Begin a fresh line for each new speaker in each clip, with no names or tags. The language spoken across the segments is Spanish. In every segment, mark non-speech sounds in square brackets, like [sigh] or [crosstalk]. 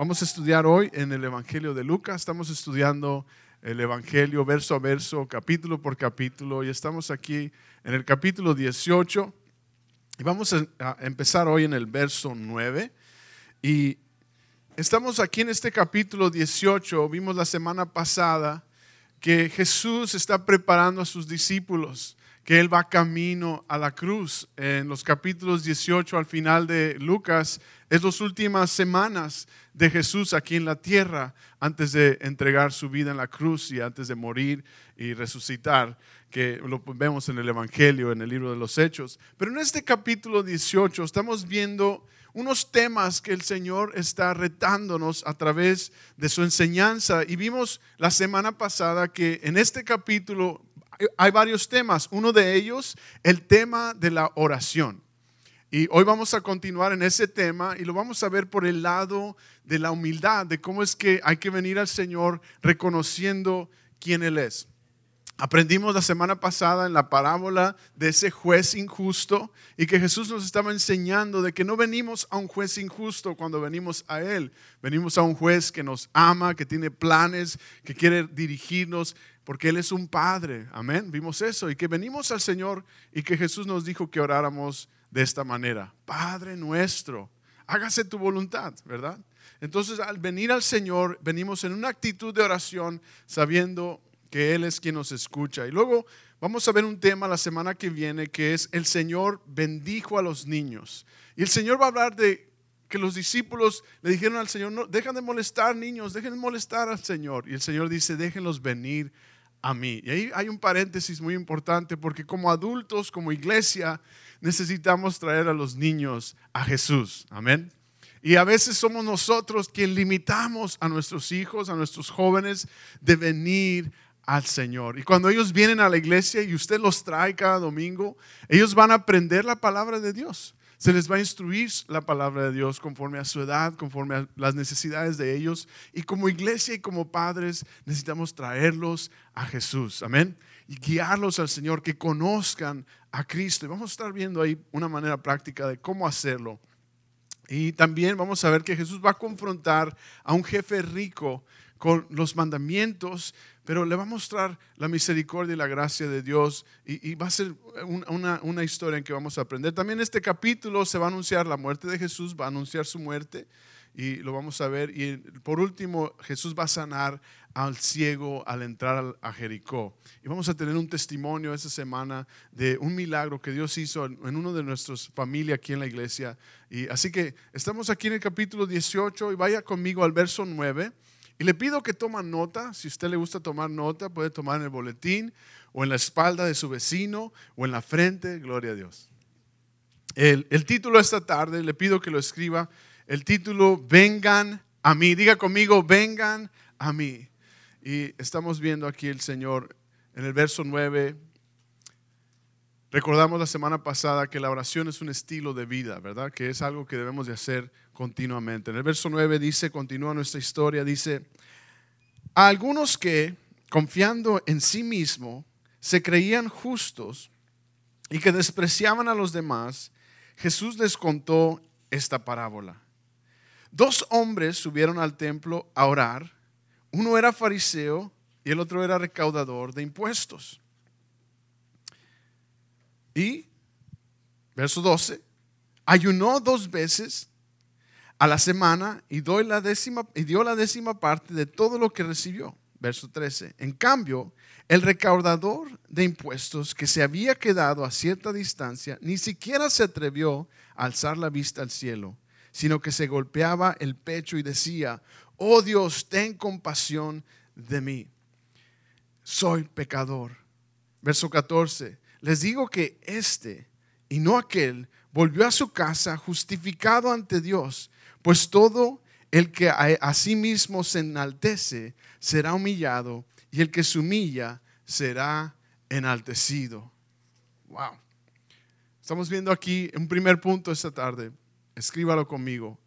Vamos a estudiar hoy en el Evangelio de Lucas. Estamos estudiando el Evangelio verso a verso, capítulo por capítulo, y estamos aquí en el capítulo 18. Y vamos a empezar hoy en el verso 9. Y estamos aquí en este capítulo 18. Vimos la semana pasada que Jesús está preparando a sus discípulos que Él va camino a la cruz. En los capítulos 18 al final de Lucas, es las últimas semanas de Jesús aquí en la tierra antes de entregar su vida en la cruz y antes de morir y resucitar, que lo vemos en el Evangelio, en el libro de los Hechos. Pero en este capítulo 18 estamos viendo unos temas que el Señor está retándonos a través de su enseñanza. Y vimos la semana pasada que en este capítulo hay varios temas. Uno de ellos, el tema de la oración. Y hoy vamos a continuar en ese tema y lo vamos a ver por el lado de la humildad, de cómo es que hay que venir al Señor reconociendo quién Él es. Aprendimos la semana pasada en la parábola de ese juez injusto y que Jesús nos estaba enseñando de que no venimos a un juez injusto cuando venimos a Él. Venimos a un juez que nos ama, que tiene planes, que quiere dirigirnos, porque Él es un Padre. Amén. Vimos eso y que venimos al Señor y que Jesús nos dijo que oráramos de esta manera. Padre nuestro, hágase tu voluntad, ¿verdad? Entonces al venir al Señor, venimos en una actitud de oración sabiendo que Él es quien nos escucha. Y luego vamos a ver un tema la semana que viene que es el Señor bendijo a los niños. Y el Señor va a hablar de que los discípulos le dijeron al Señor, no, dejan de molestar niños, dejen de molestar al Señor. Y el Señor dice, déjenlos venir a mí. Y ahí hay un paréntesis muy importante porque como adultos, como iglesia, necesitamos traer a los niños a Jesús. Amén. Y a veces somos nosotros quien limitamos a nuestros hijos, a nuestros jóvenes, de venir al Señor. Y cuando ellos vienen a la iglesia y usted los trae cada domingo, ellos van a aprender la palabra de Dios se les va a instruir la palabra de Dios conforme a su edad, conforme a las necesidades de ellos. Y como iglesia y como padres necesitamos traerlos a Jesús. Amén. Y guiarlos al Señor, que conozcan a Cristo. Y vamos a estar viendo ahí una manera práctica de cómo hacerlo. Y también vamos a ver que Jesús va a confrontar a un jefe rico con los mandamientos, pero le va a mostrar la misericordia y la gracia de Dios y, va a ser una, una, historia en que vamos a aprender. También este capítulo se va a anunciar la muerte de Jesús, va a anunciar su muerte y lo vamos a ver. Y por último, Jesús va a sanar al ciego al entrar a Jericó. Y vamos a tener un testimonio esta semana de un milagro que Dios hizo en uno de nuestras familias aquí en la iglesia. Y así que estamos aquí en el capítulo 18 y vaya conmigo al verso 9. Y le pido que toma nota, si a usted le gusta tomar nota, puede tomar en el boletín o en la espalda de su vecino o en la frente, gloria a Dios. El, el título esta tarde, le pido que lo escriba, el título, vengan a mí, diga conmigo, vengan a mí. Y estamos viendo aquí el Señor en el verso 9, Recordamos la semana pasada que la oración es un estilo de vida, ¿verdad? Que es algo que debemos de hacer continuamente. En el verso 9 dice, continúa nuestra historia, dice, a algunos que, confiando en sí mismo, se creían justos y que despreciaban a los demás, Jesús les contó esta parábola. Dos hombres subieron al templo a orar, uno era fariseo y el otro era recaudador de impuestos. Y, verso 12, ayunó dos veces a la semana y, doy la décima, y dio la décima parte de todo lo que recibió. Verso 13. En cambio, el recaudador de impuestos que se había quedado a cierta distancia ni siquiera se atrevió a alzar la vista al cielo, sino que se golpeaba el pecho y decía, oh Dios, ten compasión de mí. Soy pecador. Verso 14. Les digo que este y no aquel volvió a su casa justificado ante Dios, pues todo el que a, sí mismo se enaltece será humillado y el que se humilla será enaltecido. Wow. Estamos viendo aquí un primer punto esta tarde. Escríbalo conmigo.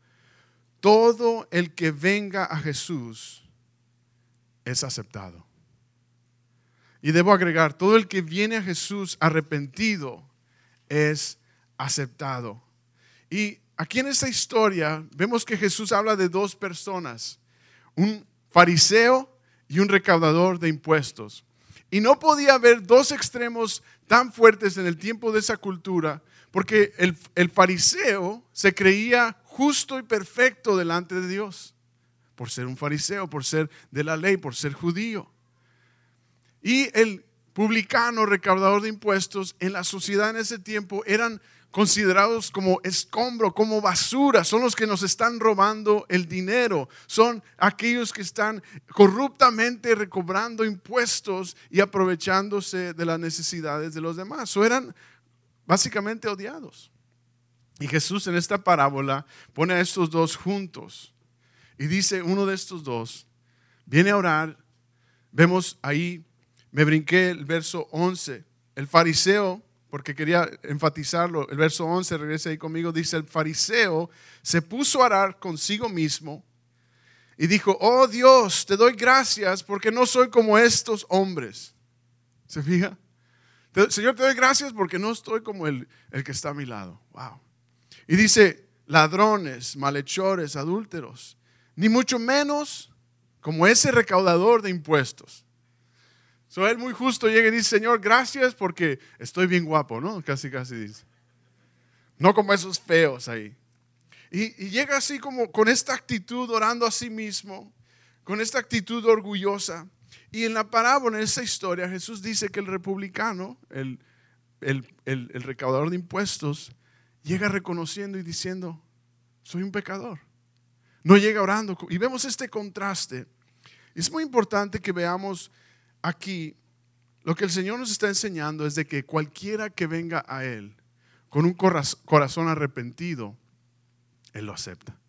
Todo el que venga a Jesús es aceptado. Y debo agregar, todo el que viene a Jesús arrepentido es aceptado. Y aquí en esta historia vemos que Jesús habla de dos personas, un fariseo y un recaudador de impuestos. Y no podía haber dos extremos tan fuertes en el tiempo de esa cultura, porque el, fariseo se creía justo y perfecto delante de Dios, por ser un fariseo, por ser de la ley, por ser judío. Y el publicano, recaudador de impuestos, en la sociedad en ese tiempo eran considerados como escombro, como basura, son los que nos están robando el dinero, son aquellos que están corruptamente recobrando impuestos y aprovechándose de las necesidades de los demás. O eran básicamente odiados. Y Jesús en esta parábola pone a estos dos juntos. Y dice, uno de estos dos viene a orar, vemos ahí, me brinqué el verso 11, el fariseo porque quería enfatizarlo. El verso 11, regresa ahí conmigo, dice, el fariseo se puso a orar consigo mismo y dijo, oh Dios, te doy gracias porque no soy como estos hombres. ¿Se fija? Señor, te doy gracias porque no estoy como el, el que está a mi lado. Wow. Y dice, ladrones, malhechores, adúlteros, ni mucho menos como ese recaudador de impuestos. So, él muy justo llega y dice, Señor, gracias porque estoy bien guapo, ¿no? Casi, casi dice. No como esos feos ahí. Y, y llega así como con esta actitud orando a sí mismo, con esta actitud orgullosa. Y en la parábola, en esa historia, Jesús dice que el republicano, el, el, el, el, recaudador de impuestos, llega reconociendo y diciendo, soy un pecador. No llega orando. Y vemos este contraste. Es muy importante que veamos aquí lo que el Señor nos está enseñando es de que cualquiera que venga a Él con un corazón arrepentido, Él lo acepta.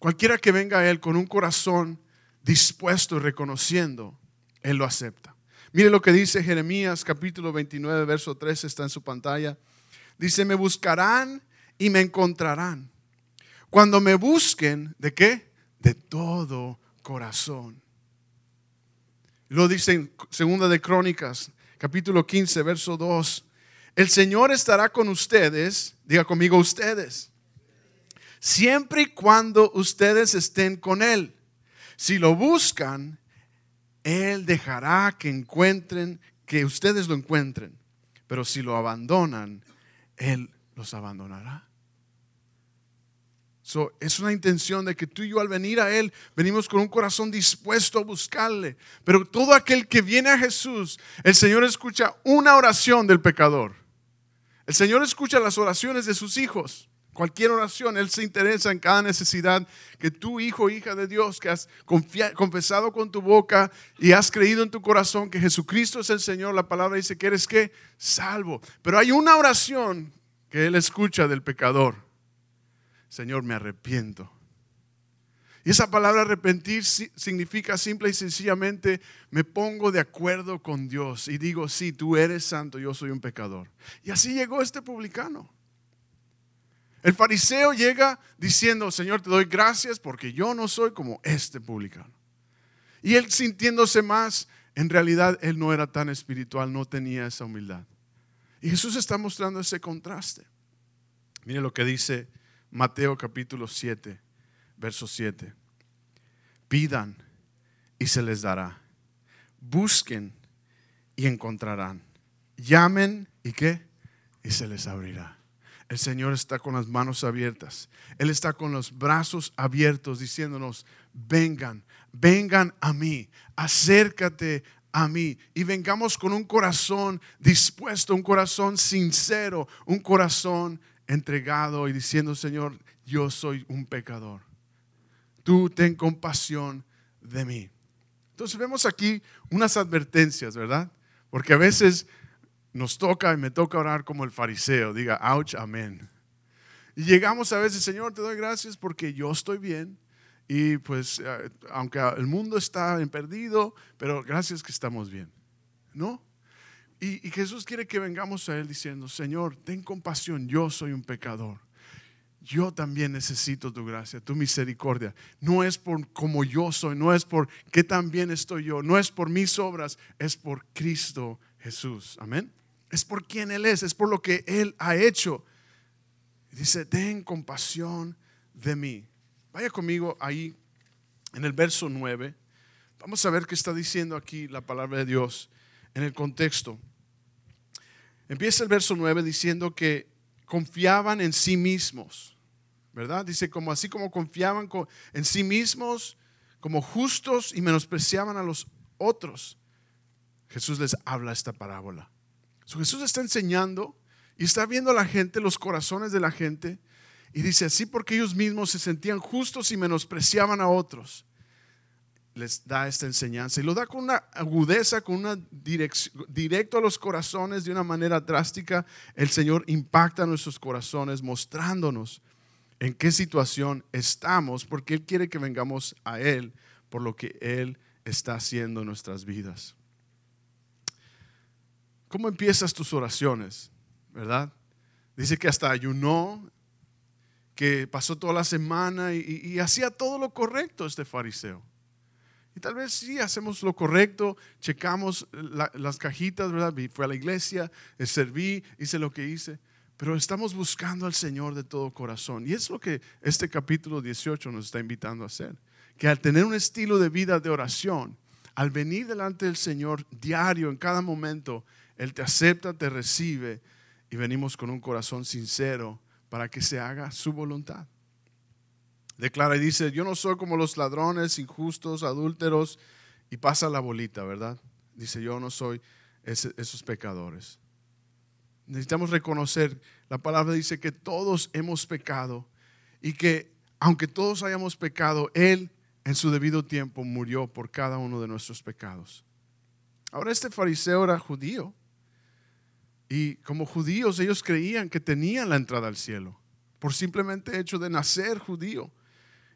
Cualquiera que venga a Él con un corazón dispuesto y reconociendo, Él lo acepta. Mire lo que dice Jeremías capítulo 29, verso 13, está en su pantalla. Dice, me buscarán y me encontrarán. Cuando me busquen, ¿de qué? De todo corazón. Lo dice en Segunda de Crónicas, capítulo 15, verso 2. El Señor estará con ustedes, diga conmigo ustedes, siempre y cuando ustedes estén con Él. Si lo buscan, Él dejará que encuentren, que ustedes lo encuentren. Pero si lo abandonan, Él los abandonará es una intención de que tú y yo al venir a Él venimos con un corazón dispuesto a buscarle. Pero todo aquel que viene a Jesús, el Señor escucha una oración del pecador. El Señor escucha las oraciones de sus hijos. Cualquier oración, Él se interesa en cada necesidad que tú, hijo, hija de Dios, que has confesado con tu boca y has creído en tu corazón que Jesucristo es el Señor, la palabra dice que eres que salvo. Pero hay una oración que Él escucha del pecador. Señor, me arrepiento. Y esa palabra arrepentir significa simple y sencillamente me pongo de acuerdo con Dios y digo, sí, tú eres santo, yo soy un pecador. Y así llegó este publicano. El fariseo llega diciendo, Señor, te doy gracias porque yo no soy como este publicano. Y él sintiéndose más, en realidad él no era tan espiritual, no tenía esa humildad. Y Jesús está mostrando ese contraste. Mire lo que dice Mateo capítulo 7, verso 7. Pidan y se les dará. Busquen y encontrarán. Llamen y qué? Y se les abrirá. El Señor está con las manos abiertas. Él está con los brazos abiertos diciéndonos, vengan, vengan a mí, acércate a mí y vengamos con un corazón dispuesto, un corazón sincero, un corazón entregado y diciendo, Señor, yo soy un pecador. Tú ten compasión de mí. Entonces vemos aquí unas advertencias, ¿verdad? Porque a veces nos toca y me toca orar como el fariseo, diga, ouch, amén. Y llegamos a veces, Señor, te doy gracias porque yo estoy bien. Y pues, eh, aunque el mundo está en perdido, pero gracias que estamos bien. ¿No? Y, Jesús quiere que vengamos a Él diciendo, Señor, ten compasión, yo soy un pecador. Yo también necesito tu gracia, tu misericordia. No es por como yo soy, no es por qué tan bien estoy yo, no es por mis obras, es por Cristo Jesús. Amén. Es por quien Él es, es por lo que Él ha hecho. Dice, ten compasión de mí. Vaya conmigo ahí en el verso 9. Vamos a ver qué está diciendo aquí la palabra de Dios en el contexto. Empieza el verso 9 diciendo que confiaban en sí mismos, ¿verdad? Dice, como así como confiaban en sí mismos, como justos y menospreciaban a los otros. Jesús les habla esta parábola. Jesús está enseñando y está viendo a la gente, los corazones de la gente, y dice así porque ellos mismos se sentían justos y menospreciaban a otros les da esta enseñanza y lo da con una agudeza, con una dirección, directo a los corazones de una manera drástica. El Señor impacta nuestros corazones mostrándonos en qué situación estamos, porque Él quiere que vengamos a Él por lo que Él está haciendo en nuestras vidas. ¿Cómo empiezas tus oraciones? ¿Verdad? Dice que hasta ayunó, que pasó toda la semana y, y hacía todo lo correcto este fariseo. Y tal vez sí hacemos lo correcto, checamos las cajitas, ¿verdad? Fui a la iglesia, eh, serví, hice lo que hice, pero estamos buscando al Señor de todo corazón. Y es lo que este capítulo 18 nos está invitando a hacer. Que al tener un estilo de vida de oración, al venir delante del Señor diario, en cada momento, Él te acepta, te recibe y venimos con un corazón sincero para que se haga su voluntad. Declara y dice, yo no soy como los ladrones, injustos, adúlteros, y pasa la bolita, ¿verdad? Dice, yo no soy esos pecadores. Necesitamos reconocer, la palabra dice que todos hemos pecado y que aunque todos hayamos pecado, Él en su debido tiempo murió por cada uno de nuestros pecados. Ahora este fariseo era judío y como judíos ellos creían que tenían la entrada al cielo por simplemente hecho de nacer judío.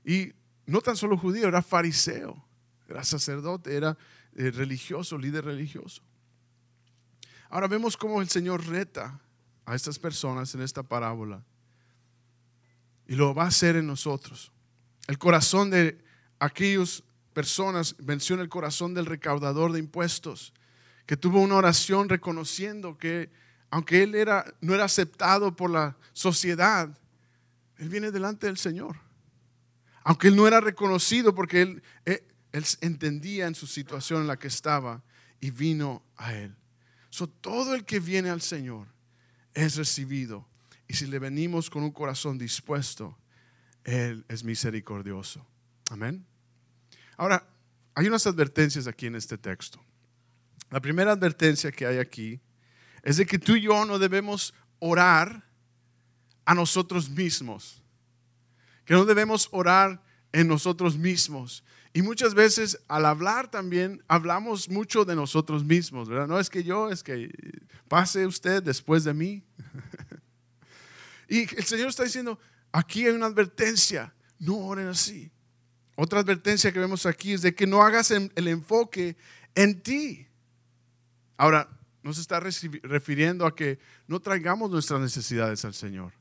Y no tan solo judío, era fariseo, era sacerdote, era eh, religioso, líder religioso. Ahora vemos cómo el Señor reta a estas personas en esta parábola. Y lo va a hacer en nosotros. El corazón de aquellas personas, menciona el corazón del recaudador de impuestos, que tuvo una oración reconociendo que aunque él era, no era aceptado por la sociedad, él viene delante del Señor. Aunque él no era reconocido porque él, eh, él, entendía en su situación en la que estaba y vino a él. So, todo el que viene al Señor es recibido. Y si le venimos con un corazón dispuesto, Él es misericordioso. Amén. Ahora, hay unas advertencias aquí en este texto. La primera advertencia que hay aquí es de que tú y yo no debemos orar a nosotros mismos que no debemos orar en nosotros mismos. Y muchas veces al hablar también hablamos mucho de nosotros mismos, ¿verdad? No es que yo, es que pase usted después de mí. [laughs] y el Señor está diciendo, aquí hay una advertencia, no oren así. Otra advertencia que vemos aquí es de que no hagas el enfoque en ti. Ahora, nos está refiriendo a que no traigamos nuestras necesidades al Señor.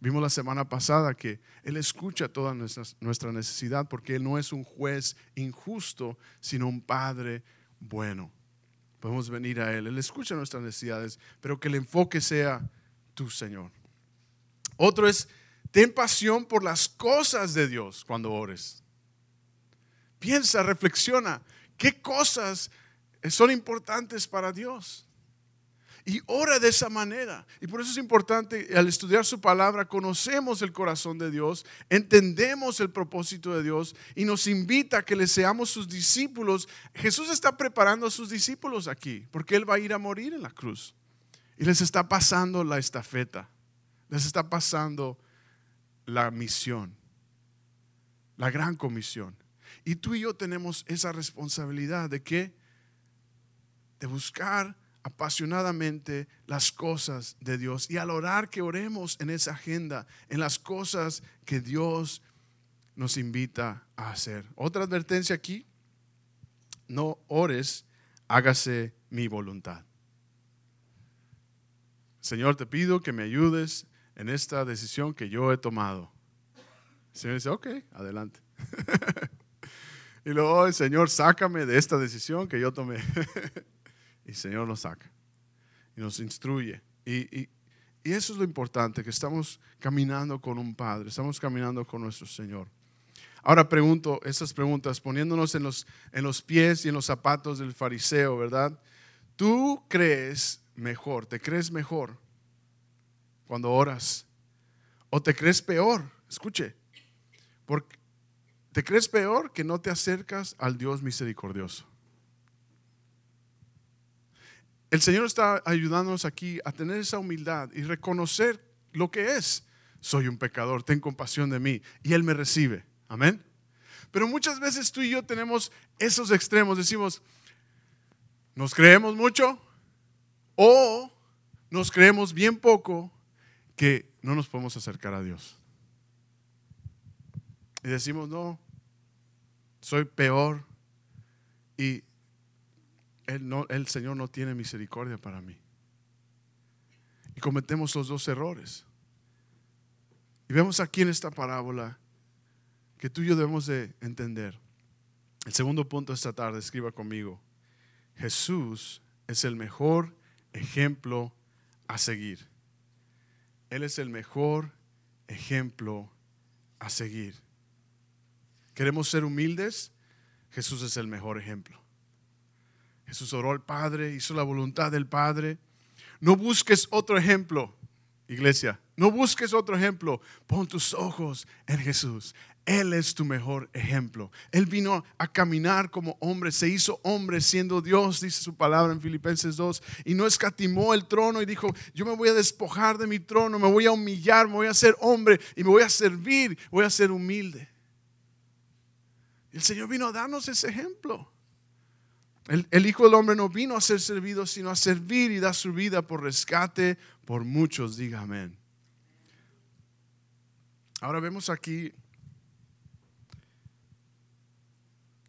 Vimos la semana pasada que Él escucha toda nuestra, necesidad porque Él no es un juez injusto, sino un Padre bueno. Podemos venir a Él. Él escucha nuestras necesidades, pero que el enfoque sea tu Señor. Otro es, ten pasión por las cosas de Dios cuando ores. Piensa, reflexiona, ¿qué cosas son importantes para Dios? Y ora de esa manera. Y por eso es importante, al estudiar su palabra, conocemos el corazón de Dios, entendemos el propósito de Dios y nos invita a que le seamos sus discípulos. Jesús está preparando a sus discípulos aquí, porque Él va a ir a morir en la cruz. Y les está pasando la estafeta, les está pasando la misión, la gran comisión. Y tú y yo tenemos esa responsabilidad de que de buscar apasionadamente las cosas de Dios y al orar que oremos en esa agenda, en las cosas que Dios nos invita a hacer. Otra advertencia aquí, no ores, hágase mi voluntad. Señor, te pido que me ayudes en esta decisión que yo he tomado. El Señor dice, ok, adelante. [laughs] y luego, Señor, sácame de esta decisión que yo tomé. [laughs] Y el Señor nos saca y nos instruye. Y, Y eso es lo importante, que estamos caminando con un Padre, estamos caminando con nuestro Señor. Ahora pregunto esas preguntas poniéndonos en los, en los pies y en los zapatos del fariseo, ¿verdad? ¿Tú crees mejor, te crees mejor cuando oras? ¿O te crees peor? Escuche, porque te crees peor que no te acercas al Dios misericordioso. El Señor está ayudándonos aquí a tener esa humildad y reconocer lo que es. Soy un pecador, ten compasión de mí. Y Él me recibe. Amén. Pero muchas veces tú y yo tenemos esos extremos. Decimos, nos creemos mucho o nos creemos bien poco que no nos podemos acercar a Dios. Y decimos, no, soy peor y el, no, el Señor no tiene misericordia para mí. Y cometemos los dos errores. Y vemos aquí en esta parábola que tú y yo debemos de entender. El segundo punto esta tarde, escriba conmigo. Jesús es el mejor ejemplo a seguir. Él es el mejor ejemplo a seguir. ¿Queremos ser humildes? Jesús es el mejor ejemplo. Jesús oró al Padre, hizo la voluntad del Padre. No busques otro ejemplo, iglesia. No busques otro ejemplo. Pon tus ojos en Jesús. Él es tu mejor ejemplo. Él vino a caminar como hombre, se hizo hombre siendo Dios, dice su palabra en Filipenses 2, y no escatimó el trono y dijo, yo me voy a despojar de mi trono, me voy a humillar, me voy a ser hombre y me voy a servir, voy a ser humilde. El Señor vino a darnos ese ejemplo. El, Hijo del Hombre no vino a ser servido, sino a servir y dar su vida por rescate por muchos. Diga amén. Ahora vemos aquí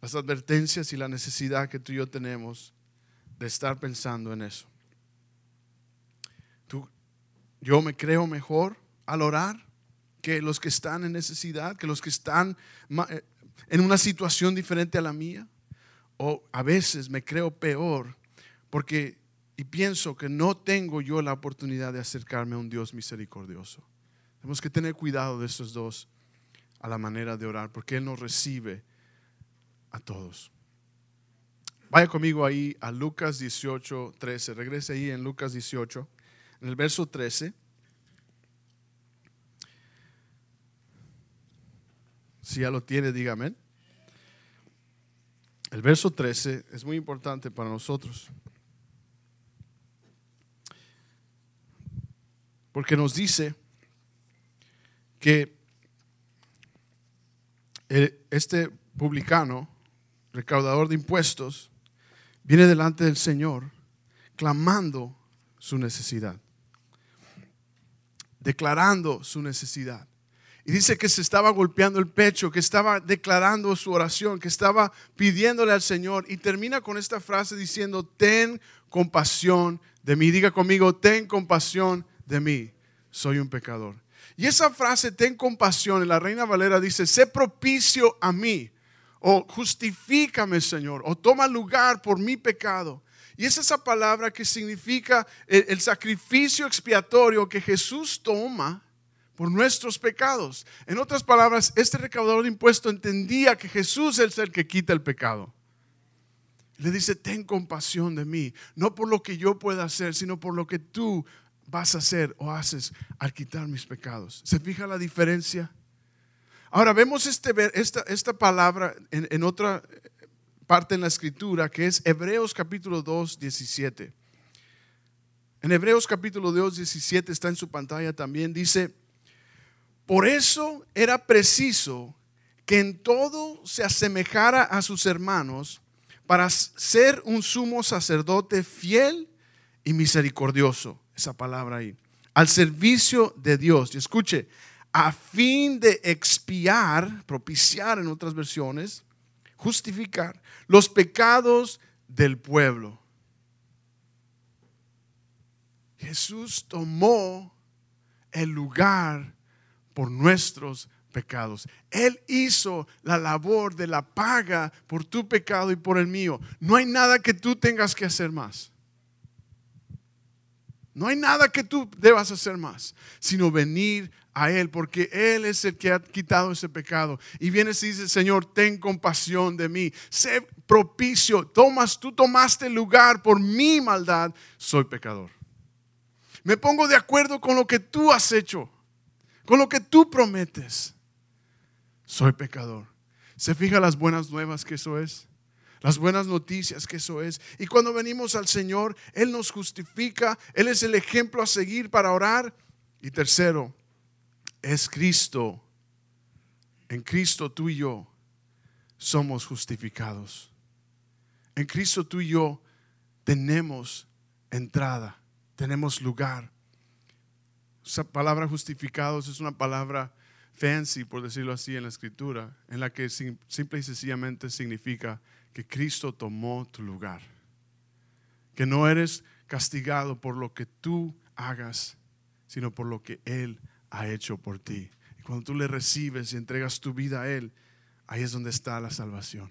las advertencias y la necesidad que tú y yo tenemos de estar pensando en eso. Tú, yo me creo mejor al orar que los que están en necesidad, que los que están eh, en una situación diferente a la mía. O a veces me creo peor porque y pienso que no tengo yo la oportunidad de acercarme a un Dios misericordioso. Tenemos que tener cuidado de esos dos a la manera de orar, porque Él nos recibe a todos. Vaya conmigo ahí a Lucas 18, 13. Regrese ahí en Lucas 18, en el verso 13. Si ya lo tiene, dígame. El verso 13 es muy importante para nosotros. Porque nos dice que este publicano recaudador de impuestos, viene delante del Señor clamando su necesidad, declarando su necesidad. Y dice que se estaba golpeando el pecho, que estaba declarando su oración, que estaba pidiéndole al Señor. Y termina con esta frase diciendo, ten compasión de mí. Diga conmigo, ten compasión de mí. Soy un pecador. Y esa frase, ten compasión, en la Reina Valera dice, sé propicio a mí o justifícame, Señor, o toma lugar por mi pecado. Y es esa palabra que significa el, sacrificio expiatorio que Jesús toma por nuestros pecados. En otras palabras, este recaudador de impuestos entendía que Jesús es el que quita el pecado. Le dice, ten compasión de mí, no por lo que yo pueda hacer, sino por lo que tú vas a hacer o haces al quitar mis pecados. ¿Se fija la diferencia? Ahora vemos este, esta, esta palabra en, otra parte en la escritura que es Hebreos capítulo 2, 17. En Hebreos capítulo 2, 17 está en su pantalla también, dice, por eso era preciso que en todo se asemejara a sus hermanos para ser un sumo sacerdote fiel y misericordioso, esa palabra ahí, al servicio de Dios. Y escuche, a fin de expiar, propiciar en otras versiones, justificar los pecados del pueblo. Jesús tomó el lugar por nuestros pecados. Él hizo la labor de la paga por tu pecado y por el mío. No hay nada que tú tengas que hacer más. No hay nada que tú debas hacer más, sino venir a Él, porque Él es el que ha quitado ese pecado. Y vienes y dices, Señor, ten compasión de mí, sé propicio, tomas, tú tomaste lugar por mi maldad, soy pecador. Me pongo de acuerdo con lo que tú has hecho, con lo que tú prometes. Soy pecador. ¿Se fija las buenas nuevas que eso es? las buenas noticias que eso es. Y cuando venimos al Señor, Él nos justifica, Él es el ejemplo a seguir para orar. Y tercero, es Cristo. En Cristo tú y yo somos justificados. En Cristo tú y yo tenemos entrada, tenemos lugar. Esa palabra justificados es una palabra fancy, por decirlo así, en la escritura, en la que simple y sencillamente significa que Cristo tomó tu lugar. Que no eres castigado por lo que tú hagas, sino por lo que Él ha hecho por ti. Y cuando tú le recibes y entregas tu vida a Él, ahí es donde está la salvación.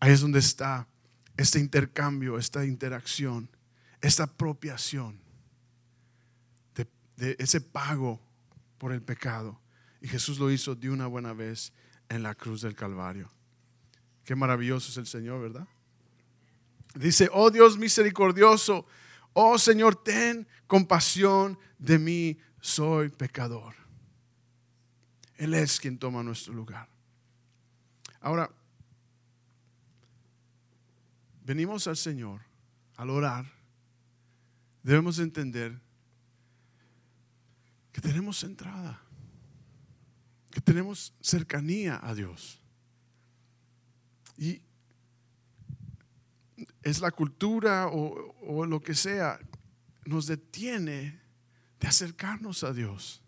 Ahí es donde está este intercambio, esta interacción, esta apropiación de, ese pago por el pecado. Y Jesús lo hizo de una buena vez en la cruz del Calvario. Qué maravilloso es el Señor, ¿verdad? Dice, oh Dios misericordioso, oh Señor, ten compasión de mí, soy pecador. Él es quien toma nuestro lugar. Ahora, venimos al Señor al orar, debemos entender que tenemos entrada, que tenemos cercanía a Dios. Y es la cultura o, lo que sea, nos detiene de acercarnos a Dios,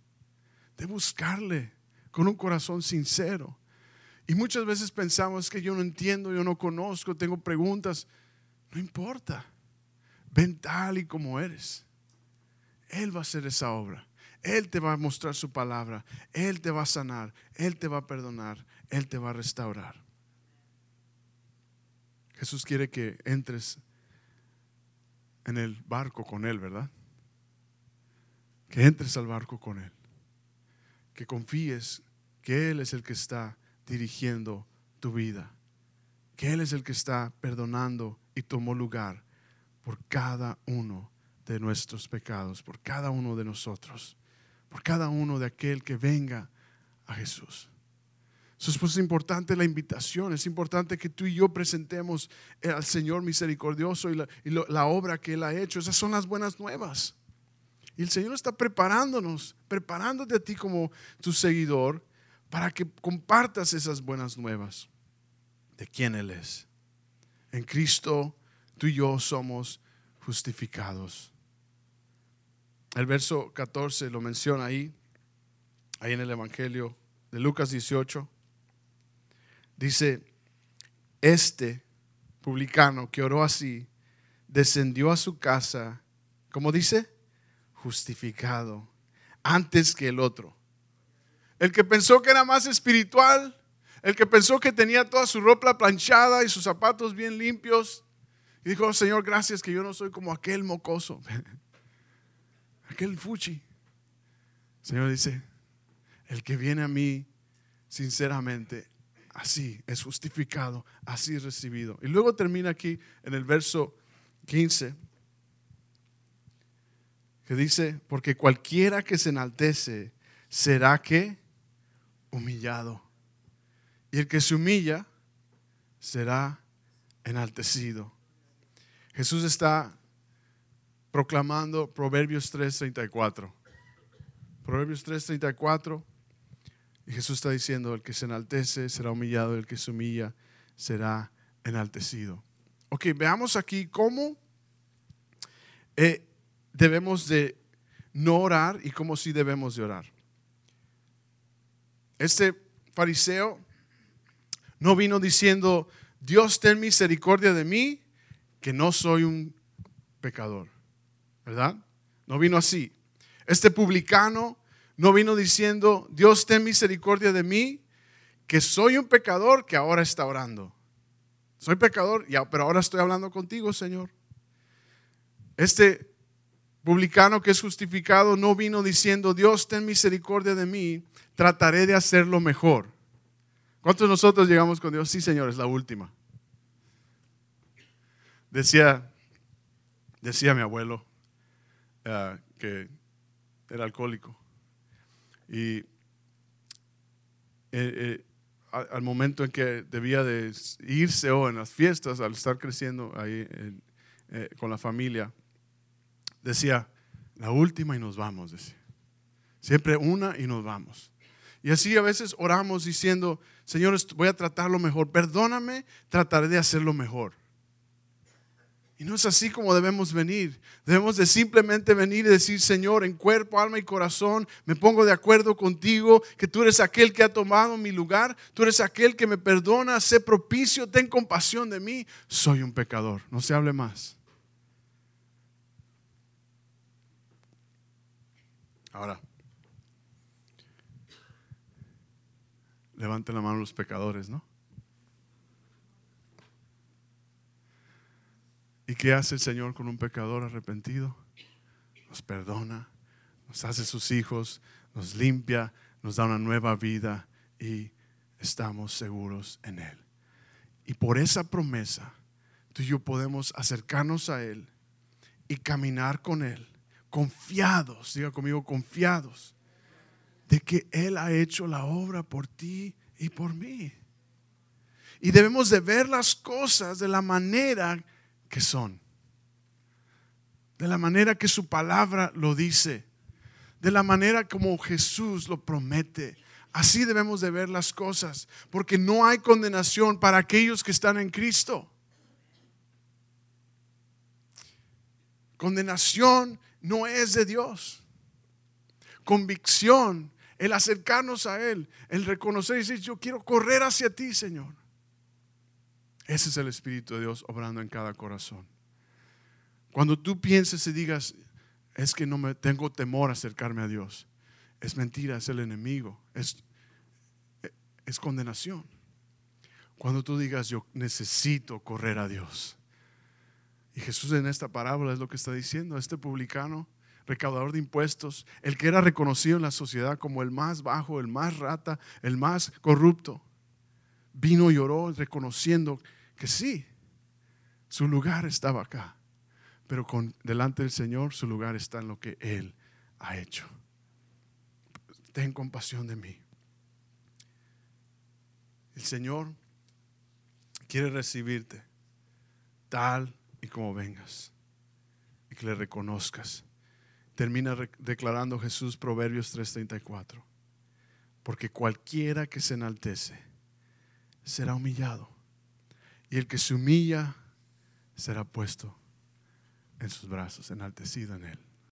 de buscarle con un corazón sincero. Y muchas veces pensamos que yo no entiendo, yo no conozco, tengo preguntas. No importa. Ven tal y como eres. Él va a hacer esa obra. Él te va a mostrar su palabra. Él te va a sanar. Él te va a perdonar. Él te va a restaurar. Jesús quiere que entres en el barco con Él, ¿verdad? Que entres al barco con Él. Que confíes que Él es el que está dirigiendo tu vida. Que Él es el que está perdonando y tomó lugar por cada uno de nuestros pecados, por cada uno de nosotros, por cada uno de aquel que venga a Jesús. Eso es importante la invitación, es importante que tú y yo presentemos al Señor misericordioso y, la, obra que Él ha hecho. Esas son las buenas nuevas. Y el Señor está preparándonos, preparándote a ti como tu seguidor para que compartas esas buenas nuevas de quién Él es. En Cristo tú y yo somos justificados. El verso 14 lo menciona ahí, ahí en el Evangelio de Lucas 18. Dice, este publicano que oró así, descendió a su casa, ¿cómo dice? Justificado, antes que el otro. El que pensó que era más espiritual, el que pensó que tenía toda su ropa planchada y sus zapatos bien limpios, y dijo, Señor, gracias que yo no soy como aquel mocoso, [laughs] aquel fuchi. Señor dice, el que viene a mí sinceramente, así es justificado, así es recibido. Y luego termina aquí en el verso 15, que dice, porque cualquiera que se enaltece será que humillado. Y el que se humilla será enaltecido. Jesús está proclamando Proverbios 3:34. Proverbios 3:34 y Jesús está diciendo, el que se enaltece será humillado, el que se humilla será enaltecido. Ok, veamos aquí cómo eh, debemos de no orar y cómo sí debemos de orar. Este fariseo no vino diciendo, Dios ten misericordia de mí, que no soy un pecador, ¿verdad? No vino así. Este publicano no vino diciendo, Dios ten misericordia de mí, que soy un pecador que ahora está orando. Soy pecador, pero ahora estoy hablando contigo, Señor. Este publicano que es justificado no vino diciendo, Dios, ten misericordia de mí, trataré de hacerlo mejor. ¿Cuántos de nosotros llegamos con Dios? Sí, Señor, es la última. Decía, decía mi abuelo eh, que era alcohólico. Y eh, eh, al momento en que debía de irse o en las fiestas, al estar creciendo ahí con la familia, decía, la última y nos vamos, decía. Siempre una y nos vamos. Y así a veces oramos diciendo, Señor, voy a tratarlo mejor. Perdóname, trataré de hacerlo mejor. Y no es así como debemos venir. Debemos de simplemente venir y decir, Señor, en cuerpo, alma y corazón, me pongo de acuerdo contigo, que tú eres aquel que ha tomado mi lugar, tú eres aquel que me perdona, sé propicio, ten compasión de mí. Soy un pecador, no se hable más. Ahora, Levanten la mano los pecadores, ¿no? ¿Y qué hace el Señor con un pecador arrepentido? Nos perdona, nos hace sus hijos, nos limpia, nos da una nueva vida y estamos seguros en Él. Y por esa promesa, tú y yo podemos acercarnos a Él y caminar con Él, confiados, diga conmigo, confiados de que Él ha hecho la obra por ti y por mí. Y debemos de ver las cosas de la manera que son. De la manera que su palabra lo dice. De la manera como Jesús lo promete. Así debemos de ver las cosas. Porque no hay condenación para aquellos que están en Cristo. Condenación no es de Dios. Convicción el acercarnos a Él, el reconocer y decir, yo quiero correr hacia ti, Señor. Ese es el Espíritu de Dios obrando en cada corazón. Cuando tú pienses y digas, es que no me tengo temor acercarme a Dios, es mentira, es el enemigo, es, es condenación. Cuando tú digas, yo necesito correr a Dios. Y Jesús en esta parábola es lo que está diciendo, este publicano recaudador de impuestos, el que era reconocido en la sociedad como el más bajo, el más rata, el más corrupto, vino y lloró reconociendo que sí, su lugar estaba acá, pero con, delante del Señor su lugar está en lo que Él ha hecho. Ten compasión de mí. El Señor quiere recibirte tal y como vengas y que le reconozcas termina declarando Jesús Proverbios 3:34. Porque cualquiera que se enaltece será humillado. Y el que se humilla será puesto en sus brazos, enaltecido en él.